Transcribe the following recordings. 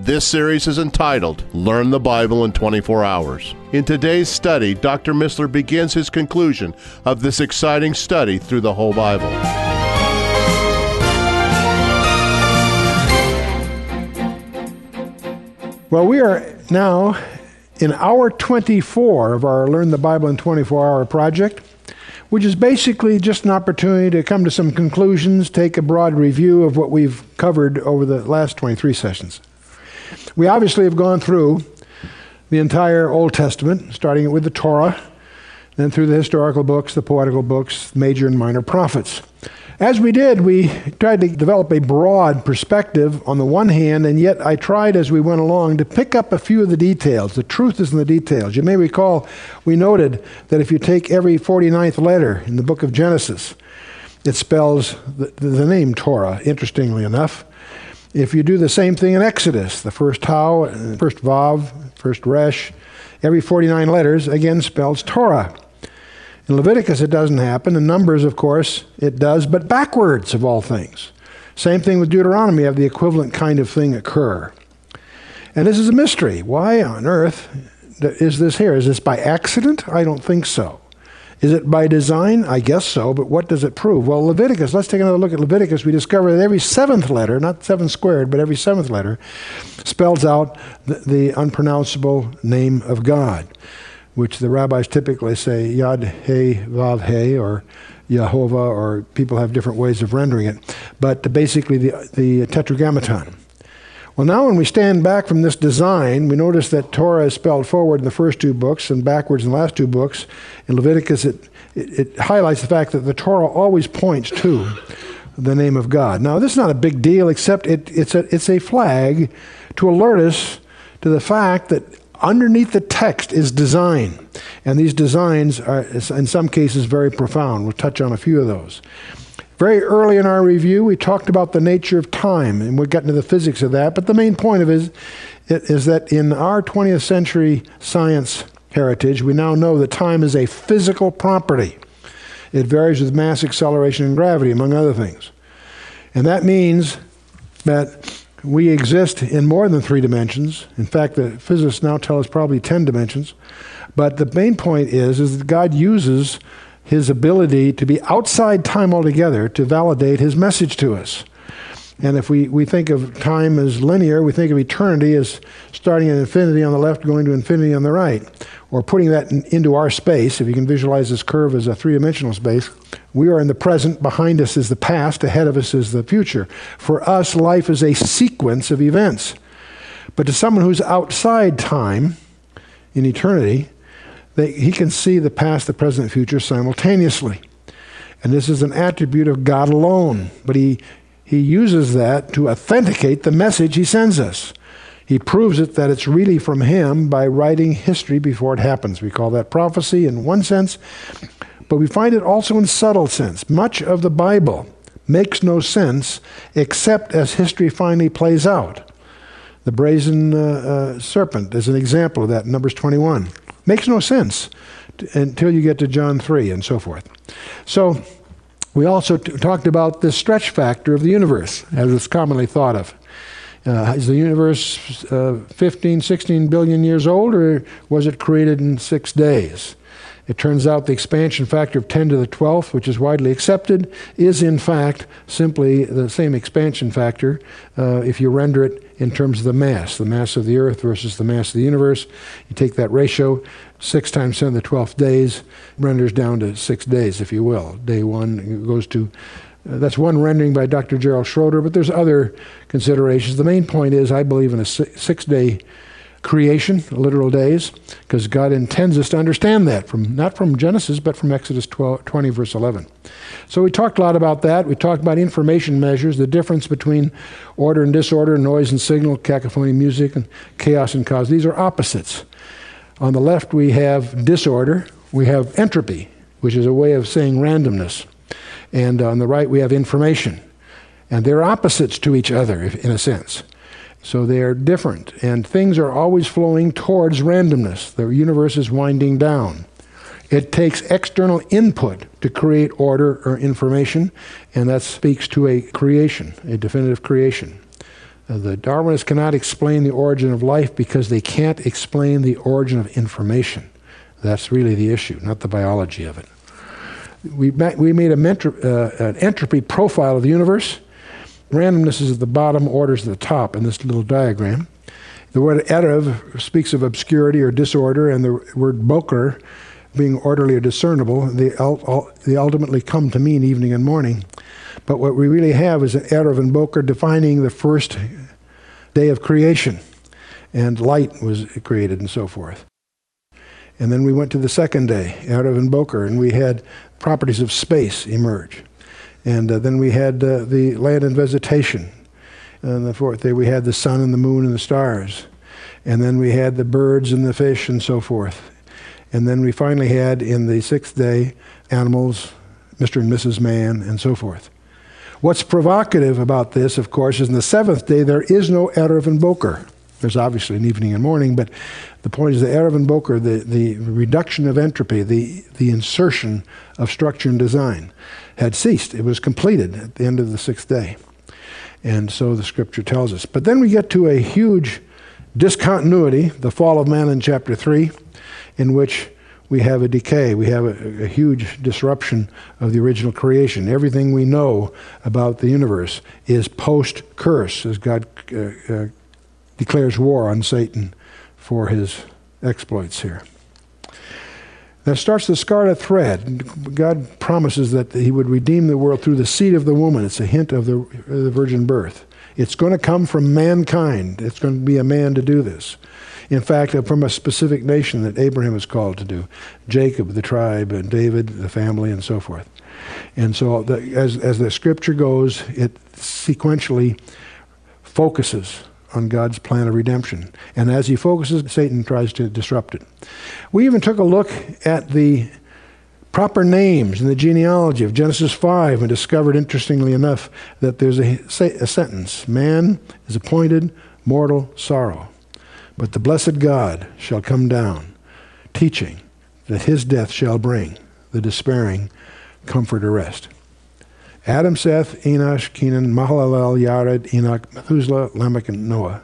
This series is entitled Learn the Bible in 24 Hours. In today's study, Dr. Missler begins his conclusion of this exciting study through the whole Bible. Well, we are now in hour 24 of our Learn the Bible in 24 Hour project, which is basically just an opportunity to come to some conclusions, take a broad review of what we've covered over the last 23 sessions. We obviously have gone through the entire Old Testament, starting with the Torah, then through the historical books, the poetical books, major and minor prophets. As we did, we tried to develop a broad perspective on the one hand, and yet I tried as we went along to pick up a few of the details. The truth is in the details. You may recall we noted that if you take every 49th letter in the book of Genesis, it spells the, the name Torah, interestingly enough. If you do the same thing in Exodus, the first Tau, first Vav, first Resh, every 49 letters again spells Torah. In Leviticus, it doesn't happen. In Numbers, of course, it does, but backwards of all things. Same thing with Deuteronomy, have the equivalent kind of thing occur. And this is a mystery. Why on earth is this here? Is this by accident? I don't think so. Is it by design? I guess so, but what does it prove? Well, Leviticus, let's take another look at Leviticus. We discover that every seventh letter, not seven squared, but every seventh letter, spells out the, the unpronounceable name of God which the rabbis typically say Yad He Vav He or Yehovah, or people have different ways of rendering it. But basically, the, the Tetragrammaton. Well, now when we stand back from this design, we notice that Torah is spelled forward in the first two books and backwards in the last two books. In Leviticus, it, it, it highlights the fact that the Torah always points to the name of God. Now, this is not a big deal, except it, it's, a, it's a flag to alert us to the fact that underneath the text is design. And these designs are, in some cases, very profound. We'll touch on a few of those. Very early in our review, we talked about the nature of time, and we got into the physics of that. But the main point of it is, is that in our 20th century science heritage, we now know that time is a physical property. It varies with mass acceleration and gravity, among other things. And that means that we exist in more than three dimensions. In fact, the physicists now tell us probably 10 dimensions. But the main point is, is that God uses his ability to be outside time altogether to validate his message to us. And if we, we think of time as linear, we think of eternity as starting at infinity on the left, going to infinity on the right or putting that in, into our space, if you can visualize this curve as a three dimensional space, we are in the present, behind us is the past, ahead of us is the future. For us, life is a sequence of events. But to someone who's outside time, in eternity, he can see the past, the present, and future simultaneously. And this is an attribute of God alone. But he, he uses that to authenticate the message he sends us. He proves it that it's really from him by writing history before it happens. We call that prophecy in one sense, but we find it also in subtle sense. Much of the Bible makes no sense except as history finally plays out. The brazen uh, uh, serpent is an example of that, Numbers 21. Makes no sense until you get to John 3 and so forth. So, we also t- talked about the stretch factor of the universe, as it's commonly thought of. Uh, is the universe uh, 15, 16 billion years old, or was it created in six days? It turns out the expansion factor of 10 to the 12th, which is widely accepted, is in fact simply the same expansion factor uh, if you render it in terms of the mass, the mass of the Earth versus the mass of the universe. You take that ratio, 6 times 10 to the 12th days, renders down to 6 days, if you will. Day 1 goes to uh, that's one rendering by Dr. Gerald Schroeder, but there's other considerations. The main point is I believe in a six day creation, literal days, because God intends us to understand that from not from Genesis, but from Exodus 12, 20, verse 11. So we talked a lot about that. We talked about information measures, the difference between order and disorder, noise and signal, cacophony, music, and chaos and cause. These are opposites. On the left, we have disorder. We have entropy, which is a way of saying randomness. And on the right, we have information. And they're opposites to each other, in a sense. So they are different, and things are always flowing towards randomness. The universe is winding down. It takes external input to create order or information, and that speaks to a creation, a definitive creation. Uh, the Darwinists cannot explain the origin of life because they can't explain the origin of information. That's really the issue, not the biology of it. We, we made a mentro, uh, an entropy profile of the universe Randomness is at the bottom, orders at the top in this little diagram. The word erev speaks of obscurity or disorder, and the word boker being orderly or discernible, they, they ultimately come to mean evening and morning. But what we really have is an erev and boker defining the first day of creation, and light was created and so forth. And then we went to the second day, erev and boker, and we had properties of space emerge. And uh, then we had uh, the land and vegetation. And the fourth day we had the sun and the moon and the stars. And then we had the birds and the fish and so forth. And then we finally had in the sixth day animals, Mr. and Mrs. Man, and so forth. What's provocative about this, of course, is in the seventh day there is no Erev and Boker. There's obviously an evening and morning, but the point is the Erev and Boker, the, the reduction of entropy, the, the insertion of structure and design had ceased. It was completed at the end of the sixth day. And so the scripture tells us. But then we get to a huge discontinuity, the fall of man in chapter 3, in which we have a decay. We have a, a, huge disruption of the original creation. Everything we know about the universe is post curse, as God uh, uh, declares war on Satan for his exploits here. That starts the scarlet thread. God promises that He would redeem the world through the seed of the woman. It's a hint of the, the virgin birth. It's going to come from mankind. It's going to be a man to do this. In fact, uh, from a specific nation that Abraham is called to do Jacob, the tribe, and David, the family, and so forth. And so, the, as, as the scripture goes, it sequentially focuses on God's plan of redemption. And as he focuses, Satan tries to disrupt it. We even took a look at the proper names in the genealogy of Genesis 5 and discovered, interestingly enough, that there's a, a sentence Man is appointed mortal sorrow, but the blessed God shall come down, teaching that his death shall bring the despairing comfort or rest. Adam, Seth, Enosh, Kenan, Mahalalel, Yared, Enoch, Methuselah, Lamech, and Noah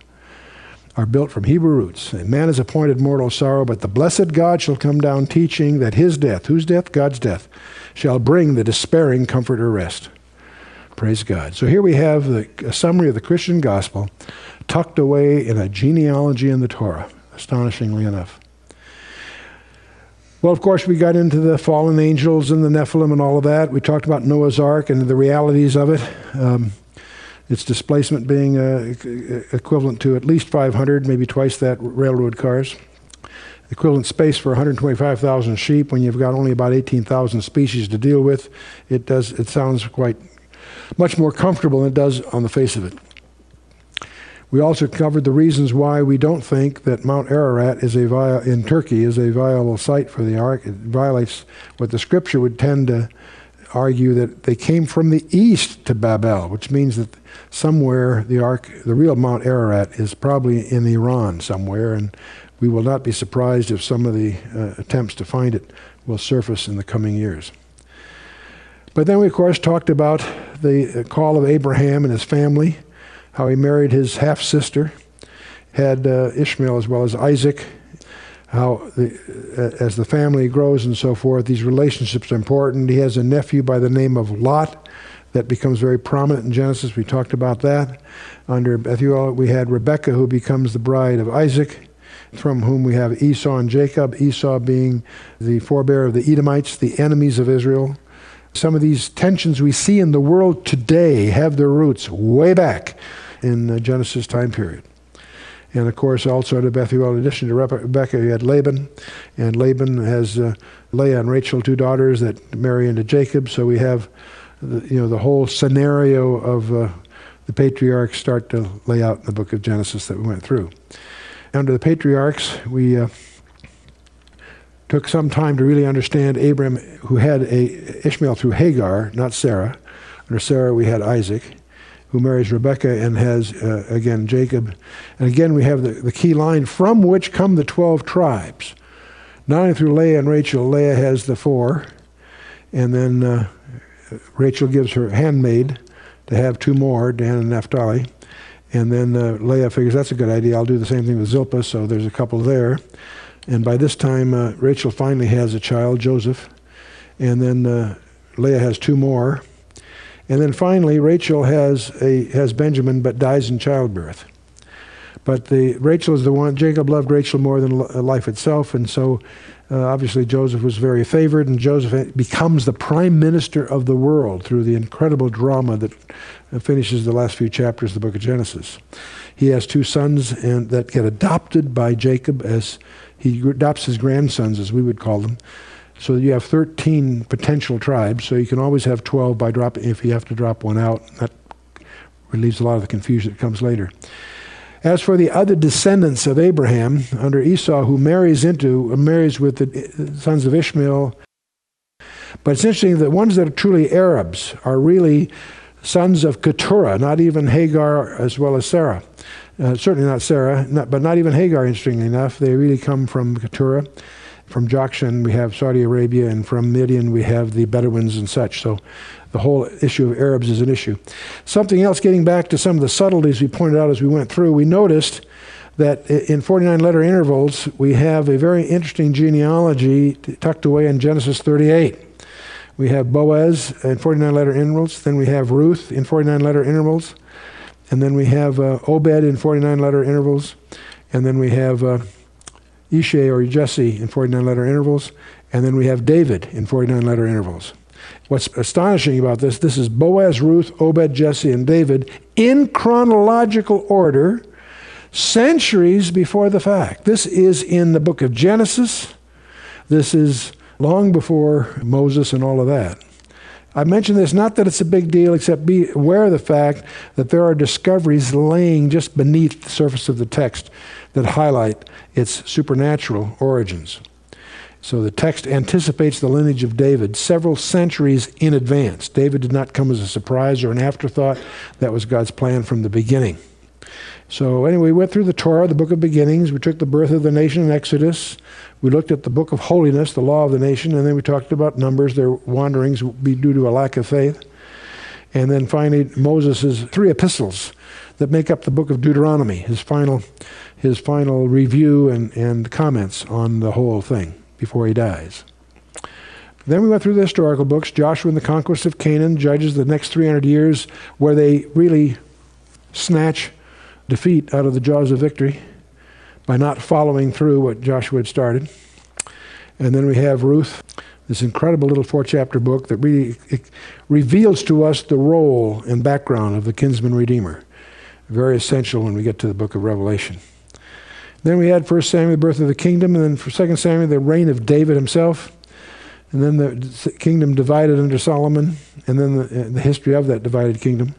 are built from Hebrew roots. And man is appointed mortal sorrow, but the blessed God shall come down teaching that his death, whose death? God's death, shall bring the despairing comfort or rest. Praise God. So here we have the, a summary of the Christian gospel tucked away in a genealogy in the Torah, astonishingly enough. Well, of course, we got into the fallen angels and the Nephilim and all of that. We talked about Noah's Ark and the realities of it. Um, its displacement being uh, equivalent to at least 500, maybe twice that railroad cars. Equivalent space for 125,000 sheep when you've got only about 18,000 species to deal with. It does. It sounds quite much more comfortable than it does on the face of it. We also covered the reasons why we don't think that Mount Ararat is a vi- in Turkey is a viable site for the ark. It violates what the scripture would tend to argue that they came from the east to Babel, which means that somewhere the ark, the real Mount Ararat, is probably in Iran somewhere, and we will not be surprised if some of the uh, attempts to find it will surface in the coming years. But then we, of course, talked about the uh, call of Abraham and his family how he married his half sister, had uh, Ishmael as well as Isaac, how the, uh, as the family grows and so forth, these relationships are important. He has a nephew by the name of Lot that becomes very prominent in Genesis. We talked about that. Under Bethuel, we had Rebekah, who becomes the bride of Isaac, from whom we have Esau and Jacob, Esau being the forebear of the Edomites, the enemies of Israel. Some of these tensions we see in the world today have their roots way back in the Genesis time period. And of course, also to Bethuel, in addition to Rebecca, you had Laban. And Laban has uh, Leah and Rachel, two daughters that marry into Jacob. So we have, the, you know, the whole scenario of uh, the patriarchs start to lay out in the book of Genesis that we went through. Under the patriarchs, we uh, took some time to really understand Abram, who had a Ishmael through Hagar, not Sarah. Under Sarah, we had Isaac who marries Rebecca and has, uh, again, Jacob. And again, we have the, the key line from which come the 12 tribes. Not only through Leah and Rachel, Leah has the four, and then uh, Rachel gives her handmaid to have two more, Dan and Naphtali. And then uh, Leah figures that's a good idea. I'll do the same thing with Zilpah, so there's a couple there. And by this time, uh, Rachel finally has a child, Joseph. And then uh, Leah has two more. And then finally, Rachel has, a, has Benjamin but dies in childbirth. But the, Rachel is the one, Jacob loved Rachel more than life itself, and so uh, obviously Joseph was very favored, and Joseph becomes the prime minister of the world through the incredible drama that uh, finishes the last few chapters of the book of Genesis. He has two sons and, that get adopted by Jacob as he adopts his grandsons, as we would call them. So you have 13 potential tribes, so you can always have 12 by dropping, if you have to drop one out. That relieves a lot of the confusion that comes later. As for the other descendants of Abraham under Esau, who marries into marries with the sons of Ishmael, but it's interesting that ones that are truly Arabs are really sons of Keturah, not even Hagar as well as Sarah. Uh, certainly not Sarah, not, but not even Hagar, interestingly enough. They really come from Keturah. From Jokshan, we have Saudi Arabia, and from Midian, we have the Bedouins and such. So the whole issue of Arabs is an issue. Something else, getting back to some of the subtleties we pointed out as we went through, we noticed that in 49 letter intervals, we have a very interesting genealogy tucked away in Genesis 38. We have Boaz in 49 letter intervals, then we have Ruth in 49 letter intervals, and then we have uh, Obed in 49 letter intervals, and then we have uh, Ishay or Jesse in 49 letter intervals, and then we have David in 49 letter intervals. What's astonishing about this, this is Boaz, Ruth, Obed, Jesse, and David in chronological order, centuries before the fact. This is in the book of Genesis. This is long before Moses and all of that. I mention this not that it's a big deal, except be aware of the fact that there are discoveries laying just beneath the surface of the text that highlight its supernatural origins. So the text anticipates the lineage of David several centuries in advance. David did not come as a surprise or an afterthought. That was God's plan from the beginning. So, anyway, we went through the Torah, the book of beginnings. We took the birth of the nation in Exodus. We looked at the book of holiness, the law of the nation. And then we talked about numbers, their wanderings be due to a lack of faith. And then finally, Moses' three epistles that make up the book of Deuteronomy, his final, his final review and, and comments on the whole thing before he dies. Then we went through the historical books Joshua and the conquest of Canaan, Judges, the next 300 years, where they really snatch defeat out of the jaws of victory by not following through what Joshua had started. And then we have Ruth, this incredible little four chapter book that really reveals to us the role and background of the kinsman redeemer. Very essential when we get to the book of Revelation. Then we had 1 Samuel, the birth of the kingdom, and then for 2 Samuel, the reign of David himself. And then the kingdom divided under Solomon, and then the, the history of that divided kingdom.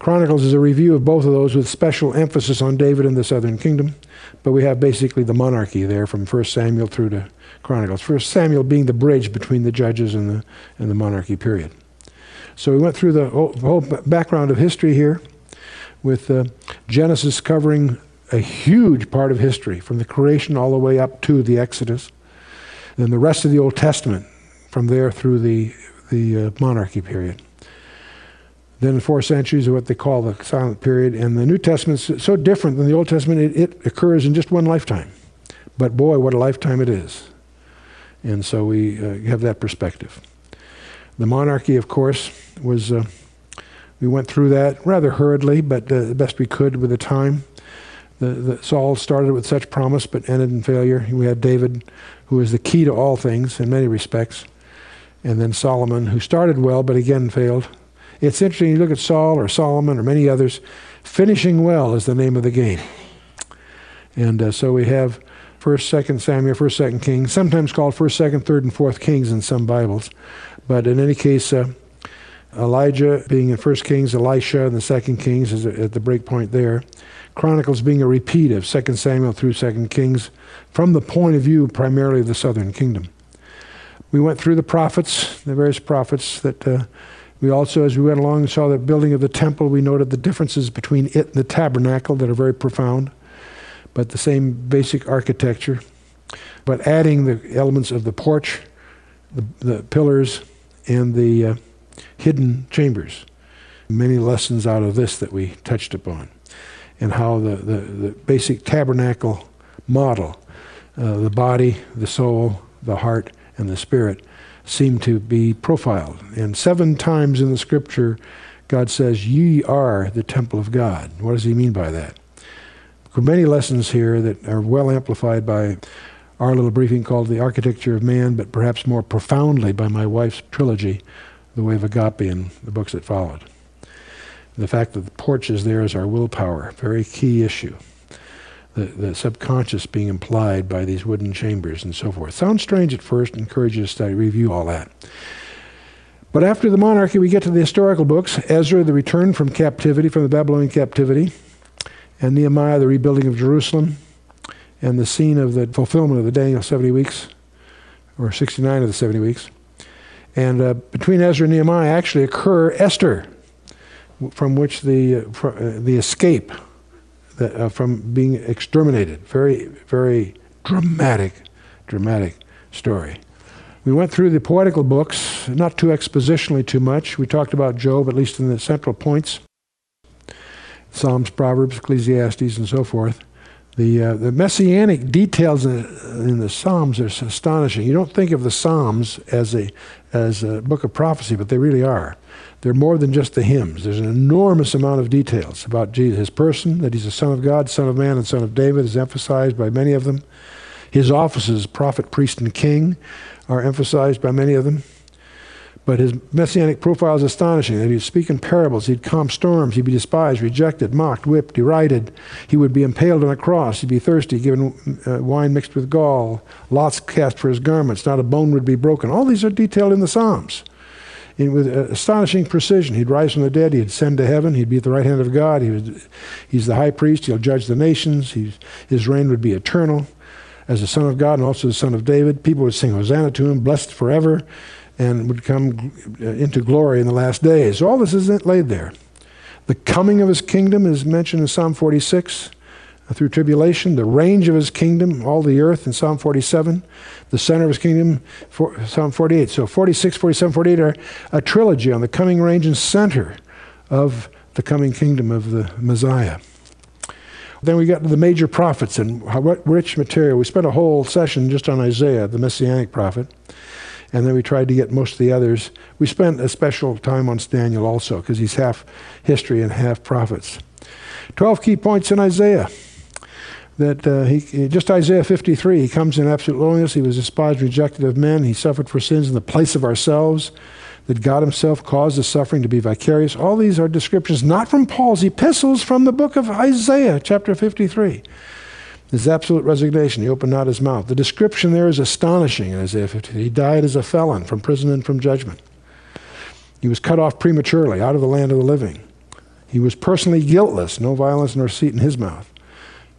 Chronicles is a review of both of those with special emphasis on David and the southern kingdom. But we have basically the monarchy there from 1 Samuel through to Chronicles. 1 Samuel being the bridge between the judges and the, and the monarchy period. So we went through the whole, whole background of history here with uh, Genesis covering a huge part of history, from the creation all the way up to the Exodus. Then the rest of the Old Testament, from there through the, the uh, monarchy period. Then the four centuries are what they call the silent period. And the New Testament is so different than the Old Testament, it, it occurs in just one lifetime. But boy, what a lifetime it is. And so we uh, have that perspective. The monarchy, of course, was, uh, we went through that rather hurriedly, but uh, the best we could with the time. The, the, Saul started with such promise but ended in failure. We had David, who was the key to all things in many respects. And then Solomon, who started well but again failed. It's interesting, you look at Saul or Solomon or many others, finishing well is the name of the game. And uh, so we have First, Second Samuel, First, Second Kings, sometimes called First, Second, Third, and Fourth Kings in some Bibles. But in any case, uh, Elijah being in First Kings, Elisha in the Second Kings is at the break point there. Chronicles being a repeat of Second Samuel through Second Kings from the point of view primarily of the southern kingdom. We went through the prophets, the various prophets that uh, we also, as we went along and saw the building of the temple, we noted the differences between it and the tabernacle that are very profound, but the same basic architecture. But adding the elements of the porch, the, the pillars, and the uh, hidden chambers. Many lessons out of this that we touched upon, and how the, the, the basic tabernacle model, uh, the body, the soul, the heart, and the spirit, seem to be profiled. And seven times in the scripture, God says, Ye are the temple of God. What does he mean by that? Many lessons here that are well amplified by our little briefing called The Architecture of Man, but perhaps more profoundly by my wife's trilogy, The Way of Agape, and the books that followed. The fact that the porch is there is our willpower, very key issue the, the subconscious being implied by these wooden chambers and so forth. Sounds strange at first, encourage you to study, review all that. But after the monarchy, we get to the historical books Ezra, the return from captivity, from the Babylonian captivity, and Nehemiah, the rebuilding of Jerusalem, and the scene of the fulfillment of the Daniel 70 weeks, or 69 of the 70 weeks. And uh, between Ezra and Nehemiah actually occur Esther, from which the, uh, uh the escape uh, from being exterminated. Very, very dramatic, dramatic story. We went through the poetical books, not too expositionally too much. We talked about Job, at least in the central points Psalms, Proverbs, Ecclesiastes, and so forth. The, uh, the messianic details in, in, the Psalms are astonishing. You don't think of the Psalms as a, as a book of prophecy, but they really are. They're more than just the hymns. There's an enormous amount of details about Jesus, his person, that he's the Son of God, Son of Man, and Son of David is emphasized by many of them. His offices, prophet, priest, and king, are emphasized by many of them. But his messianic profile is astonishing that he'd speak in parables, he'd calm storms, he'd be despised, rejected, mocked, whipped, derided. He would be impaled on a cross, he'd be thirsty, given uh, wine mixed with gall, lots cast for his garments, not a bone would be broken. All these are detailed in the Psalms in, with astonishing precision. He'd rise from the dead, he'd ascend to heaven, he'd be at the right hand of God, he was, he's the high priest, he'll judge the nations, he's, his reign would be eternal. As the Son of God and also the Son of David, people would sing Hosanna to him, blessed forever, and would come uh, into glory in the last days. All this is laid there. The coming of his kingdom is mentioned in Psalm 46 through tribulation, the range of his kingdom, all the earth in Psalm 47, the center of his kingdom, for, Psalm 48. So 46, 47, 48 are a trilogy on the coming range and center of the coming kingdom of the Messiah. Then we got to the major prophets and what rich material. We spent a whole session just on Isaiah, the messianic prophet, and then we tried to get most of the others. We spent a special time on Daniel also because he's half history and half prophets. Twelve key points in Isaiah that uh, he, just Isaiah 53, he comes in absolute lowliness. He was despised, rejected of men. He suffered for sins in the place of ourselves. That God Himself caused the suffering to be vicarious. All these are descriptions not from Paul's epistles, from the book of Isaiah, chapter 53. His absolute resignation. He opened not his mouth. The description there is astonishing in Isaiah 53. He died as a felon from prison and from judgment. He was cut off prematurely out of the land of the living. He was personally guiltless, no violence nor deceit in his mouth.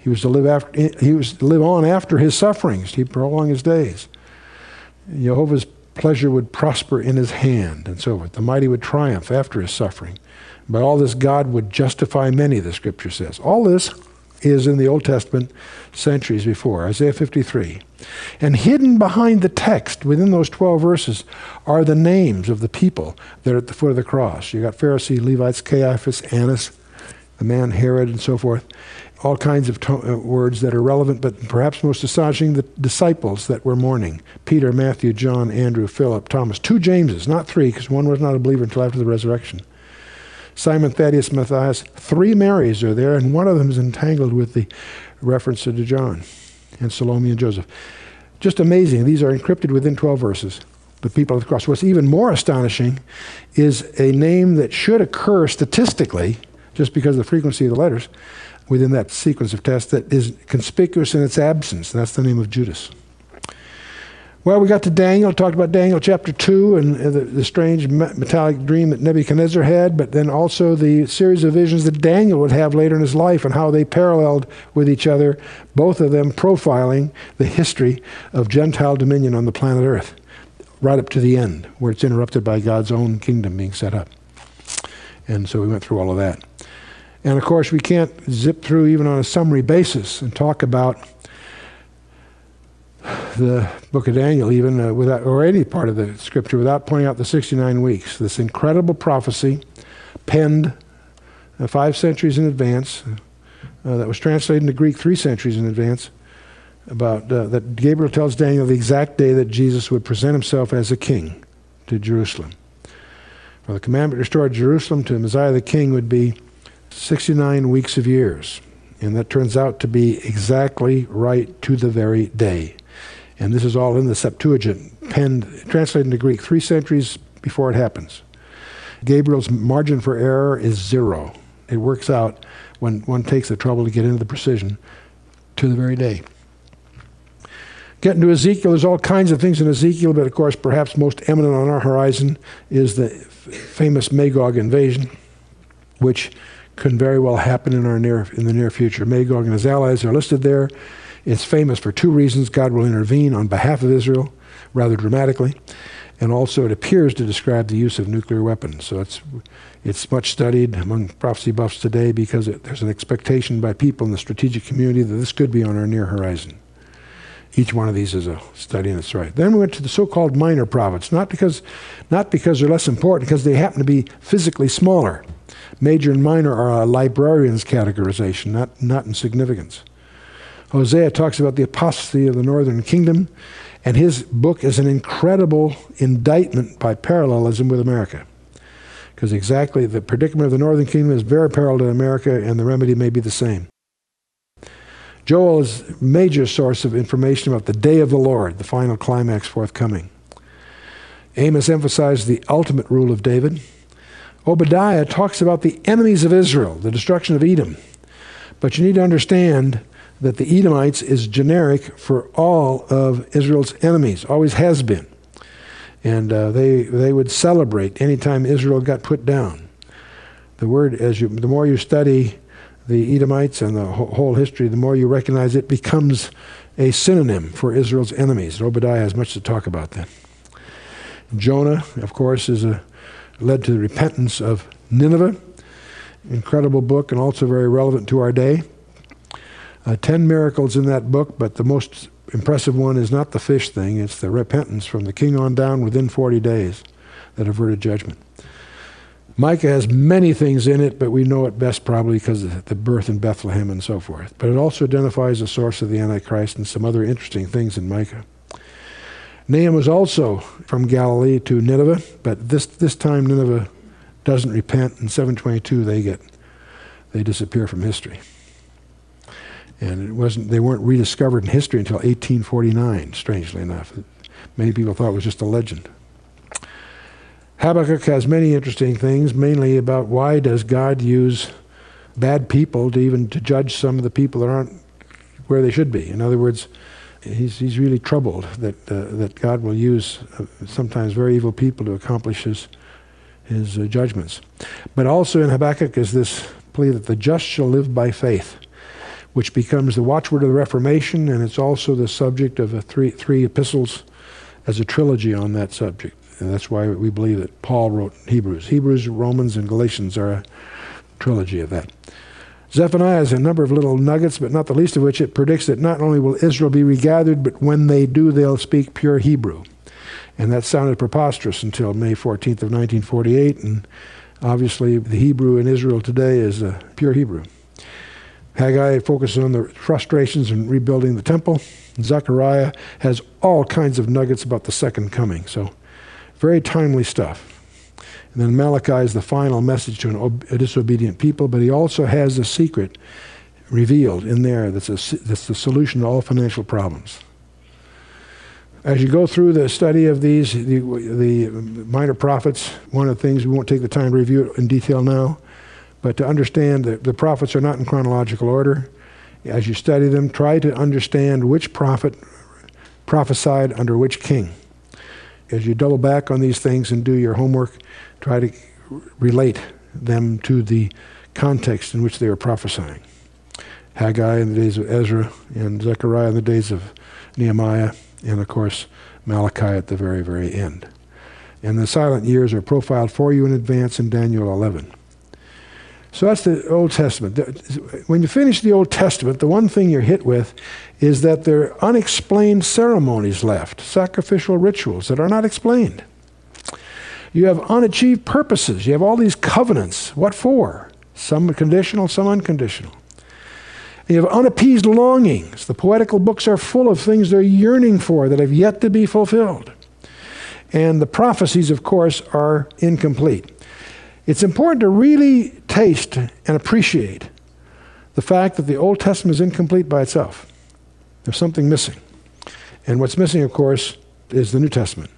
He was to live after he was to live on after his sufferings. He prolong his days. Jehovah's pleasure would prosper in his hand, and so forth. The mighty would triumph after his suffering. By all this, God would justify many, the scripture says. All this is in the Old Testament centuries before, Isaiah 53. And hidden behind the text, within those 12 verses, are the names of the people that are at the foot of the cross. You got Pharisee, Levites, Caiaphas, Annas, the man Herod, and so forth all kinds of to- uh, words that are relevant, but perhaps most astonishing, the disciples that were mourning Peter, Matthew, John, Andrew, Philip, Thomas. Two Jameses, not three, because one was not a believer until after the resurrection. Simon, Thaddeus, Matthias. Three Marys are there, and one of them is entangled with the reference to John and Salome and Joseph. Just amazing. These are encrypted within 12 verses. The people of the cross. What's even more astonishing is a name that should occur statistically, just because of the frequency of the letters, within that sequence of tests that is conspicuous in its absence. That's the name of Judas. Well, we got to Daniel, talked about Daniel chapter 2 and uh, the, the, strange metallic dream that Nebuchadnezzar had, but then also the series of visions that Daniel would have later in his life and how they paralleled with each other, both of them profiling the history of Gentile dominion on the planet Earth, right up to the end, where it's interrupted by God's own kingdom being set up. And so we went through all of that. And of course, we can't zip through even on a summary basis and talk about the book of Daniel, even uh, without, or any part of the scripture, without pointing out the 69 weeks. This incredible prophecy, penned uh, five centuries in advance, uh, that was translated into Greek three centuries in advance, about uh, that Gabriel tells Daniel the exact day that Jesus would present himself as a king to Jerusalem. For the commandment to restore Jerusalem to Messiah the king would be 69 weeks of years. And that turns out to be exactly right to the very day. And this is all in the Septuagint, penned, translated into Greek three centuries before it happens. Gabriel's margin for error is zero. It works out when one takes the trouble to get into the precision to the very day. Getting to Ezekiel, there's all kinds of things in Ezekiel, but of course, perhaps most eminent on our horizon is the f- famous Magog invasion, which can very well happen in our near in the near future. Magog and his allies are listed there. It's famous for two reasons. God will intervene on behalf of Israel rather dramatically, and also it appears to describe the use of nuclear weapons. So it's, it's much studied among prophecy buffs today because it, there's an expectation by people in the strategic community that this could be on our near horizon. Each one of these is a study in its right. Then we went to the so-called minor prophets, not because, not because they're less important, because they happen to be physically smaller. Major and minor are a librarian's categorization, not, not in significance. Hosea talks about the apostasy of the northern kingdom, and his book is an incredible indictment by parallelism with America. Because exactly the predicament of the northern kingdom is very parallel to America, and the remedy may be the same. Joel is a major source of information about the day of the Lord, the final climax forthcoming. Amos emphasized the ultimate rule of David. Obadiah talks about the enemies of Israel, the destruction of Edom. But you need to understand that the Edomites is generic for all of Israel's enemies, always has been. And uh, they, they would celebrate anytime Israel got put down. The word, as you, the more you study the Edomites and the whole history, the more you recognize it becomes a synonym for Israel's enemies. And Obadiah has much to talk about that. Jonah, of course, is a, led to the repentance of Nineveh. Incredible book and also very relevant to our day. Uh, ten miracles in that book, but the most impressive one is not the fish thing, it's the repentance from the king on down within 40 days that averted judgment. Micah has many things in it, but we know it best probably because of the birth in Bethlehem and so forth. But it also identifies the source of the Antichrist and some other interesting things in Micah. Nahum was also from Galilee to Nineveh, but this, this time Nineveh doesn't repent. In 722, they get they disappear from history. And it wasn't they weren't rediscovered in history until 1849 strangely enough. Many people thought it was just a legend. Habakkuk has many interesting things mainly about why does god use bad people to even to judge some of the people that aren't where they should be. In other words he's, he's really troubled that, uh, that god will use uh, sometimes very evil people to accomplish his, his uh, judgments but also in habakkuk is this plea that the just shall live by faith which becomes the watchword of the Reformation, and it's also the subject of three, three epistles as a trilogy on that subject. And that's why we believe that Paul wrote Hebrews. Hebrews, Romans, and Galatians are a trilogy of that. Zephaniah has a number of little nuggets, but not the least of which it predicts that not only will Israel be regathered, but when they do, they'll speak pure Hebrew. And that sounded preposterous until May 14th of 1948, and obviously the Hebrew in Israel today is uh, pure Hebrew. Haggai focuses on the frustrations in rebuilding the temple. Zechariah has all kinds of nuggets about the second coming. So, very timely stuff. And then Malachi is the final message to an a disobedient people, but he also has a secret revealed in there that's, a, that's the solution to all financial problems. As you go through the study of these, the, the minor prophets, one of the things we won't take the time to review it in detail now, But to understand that the prophets are not in chronological order, as you study them, try to understand which prophet prophesied under which king. As you double back on these things and do your homework, try to relate them to the context in which they were prophesying. Haggai in the days of Ezra, and Zechariah in the days of Nehemiah, and of course Malachi at the very, very end. And the silent years are profiled for you in advance in Daniel 11. So that's the Old Testament. When you finish the Old Testament, the one thing you're hit with is that there are unexplained ceremonies left, sacrificial rituals that are not explained. You have unachieved purposes. You have all these covenants. What for? Some conditional, some unconditional. You have unappeased longings. The poetical books are full of things they're yearning for that have yet to be fulfilled. And the prophecies, of course, are incomplete. It's important to really taste and appreciate the fact that the Old Testament is incomplete by itself. There's something missing. And what's missing, of course, is the New Testament.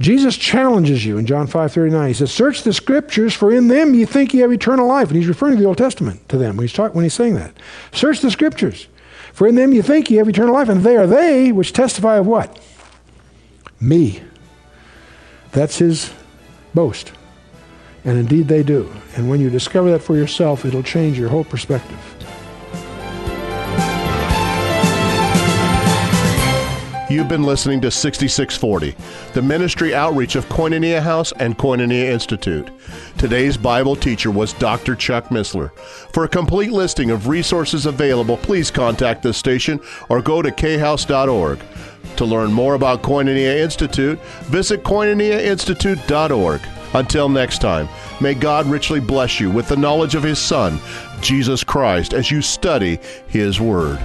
Jesus challenges you in John 5:39. He says, "Search the scriptures, for in them you think you have eternal life." And he's referring to the Old Testament to them when he's, talk, when he's saying that. Search the scriptures, for in them you think you have eternal life, and they are they which testify of what? Me. That's his boast. And indeed they do. And when you discover that for yourself, it'll change your whole perspective. You've been listening to 6640, the ministry outreach of Koinonia House and Koinonia Institute. Today's Bible teacher was Dr. Chuck Missler. For a complete listing of resources available, please contact this station or go to khouse.org. To learn more about Koinonia Institute, visit koinoniainstitute.org. Until next time, may God richly bless you with the knowledge of His Son, Jesus Christ, as you study His Word.